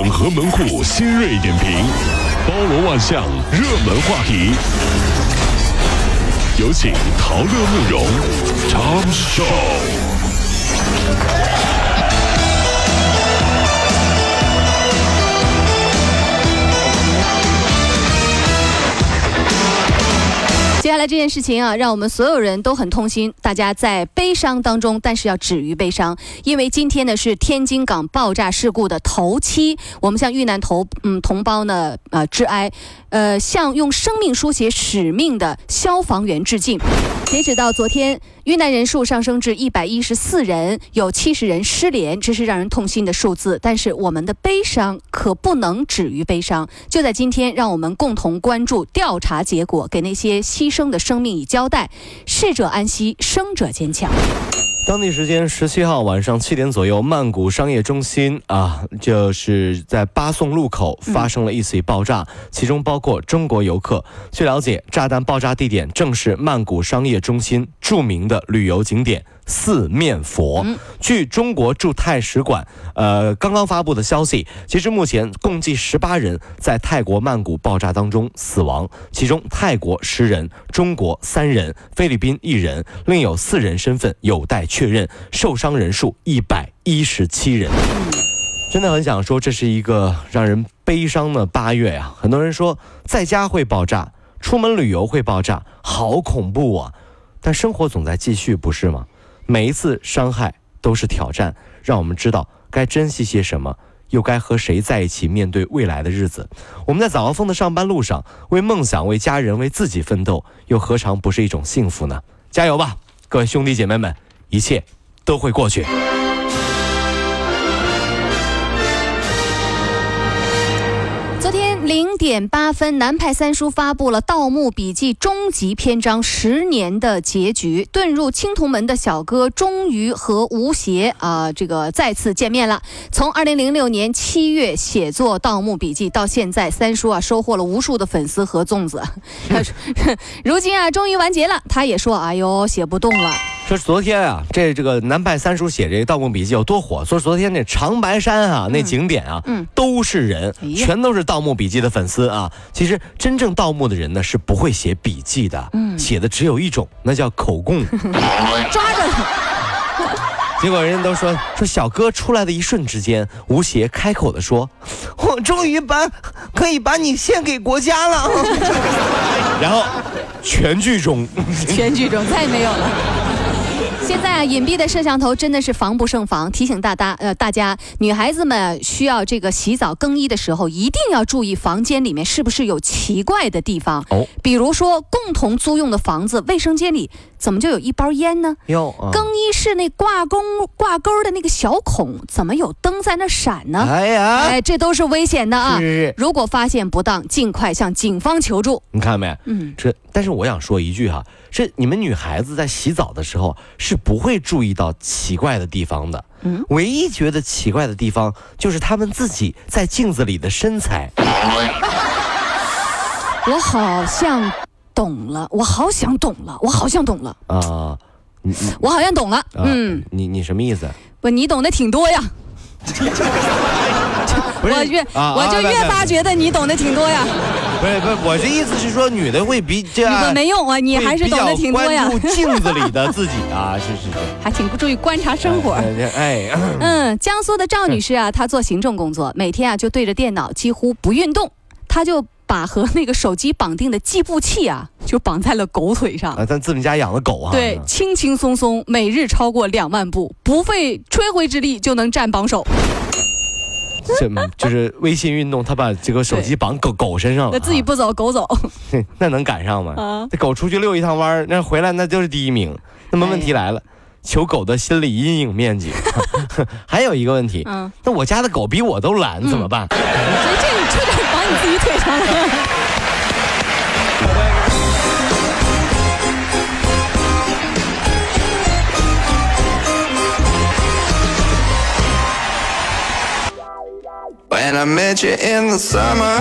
整合门户新锐点评，包罗万象，热门话题。有请陶乐慕容长寿。这件事情啊，让我们所有人都很痛心。大家在悲伤当中，但是要止于悲伤，因为今天呢是天津港爆炸事故的头七，我们向遇难同嗯同胞呢呃致哀，呃向用生命书写使命的消防员致敬。截止到昨天，遇难人数上升至一百一十四人，有七十人失联，这是让人痛心的数字。但是我们的悲伤可不能止于悲伤。就在今天，让我们共同关注调查结果，给那些牺牲的生命以交代。逝者安息，生者坚强。当地时间十七号晚上七点左右，曼谷商业中心啊，就是在巴颂路口发生了一起爆炸，其中包括中国游客。据了解，炸弹爆炸地点正是曼谷商业中心著名的旅游景点。四面佛。据中国驻泰使馆呃刚刚发布的消息，截至目前共计十八人在泰国曼谷爆炸当中死亡，其中泰国十人，中国三人，菲律宾一人，另有四人身份有待确认，受伤人数一百一十七人。真的很想说，这是一个让人悲伤的八月呀。很多人说，在家会爆炸，出门旅游会爆炸，好恐怖啊！但生活总在继续，不是吗？每一次伤害都是挑战，让我们知道该珍惜些什么，又该和谁在一起面对未来的日子。我们在早高峰的上班路上，为梦想、为家人、为自己奋斗，又何尝不是一种幸福呢？加油吧，各位兄弟姐妹们，一切都会过去。零点八分，南派三叔发布了《盗墓笔记》终极篇章十年的结局。遁入青铜门的小哥终于和吴邪啊，这个再次见面了。从二零零六年七月写作《盗墓笔记》到现在，三叔啊收获了无数的粉丝和粽子。如今啊，终于完结了。他也说：“哎呦，写不动了。”说昨天啊，这这个南派三叔写这个《盗墓笔记》有多火？说昨天那长白山啊，那景点啊，嗯，都是人，全都是《盗墓笔记》的粉丝啊。其实真正盗墓的人呢，是不会写笔记的，嗯，写的只有一种，那叫口供。抓着他。结果人家都说说小哥出来的一瞬之间，吴邪开口的说：“我终于把可以把你献给国家了。”然后全剧终，全剧终再也没有了。现在啊，隐蔽的摄像头真的是防不胜防。提醒大家，呃，大家女孩子们需要这个洗澡更衣的时候，一定要注意房间里面是不是有奇怪的地方。哦，比如说共同租用的房子，卫生间里怎么就有一包烟呢？哟，更衣室那挂钩挂钩的那个小孔怎么有灯在那闪呢？哎呀，哎，这都是危险的啊！如果发现不当，尽快向警方求助。你看没？嗯，这但是我想说一句哈。这你们女孩子在洗澡的时候是不会注意到奇怪的地方的，嗯，唯一觉得奇怪的地方就是她们自己在镜子里的身材。我好像懂了，我好想懂了，我好像懂了啊！我好像懂了，嗯，你你什么意思？不，你懂得挺多呀。我越我就越发觉得你懂得挺多呀。不是不是，我这意思是说，女的会比这女的没用啊，你还是懂得挺多呀。镜子里的自己啊，是是是，还挺不注意观察生活。哎，嗯，江苏的赵女士啊，她做行政工作，每天啊就对着电脑，几乎不运动。她就把和那个手机绑定的计步器啊，就绑在了狗腿上。啊，咱自己家养的狗啊。对，轻轻松松，每日超过两万步，不费吹灰之力就能占榜首。这就是微信运动，他把这个手机绑狗狗身上了，那自己不走，狗走，那能赶上吗？啊，这狗出去遛一趟弯那回来那就是第一名。那么问题来了，求狗的心理阴影面积。还有一个问题，嗯，那我家的狗比我都懒，怎么办？所以这你 你自己腿上了。When I met you in the summer,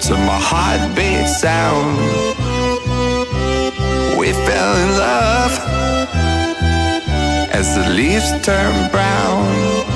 to my heartbeat sound, we fell in love as the leaves turn brown, and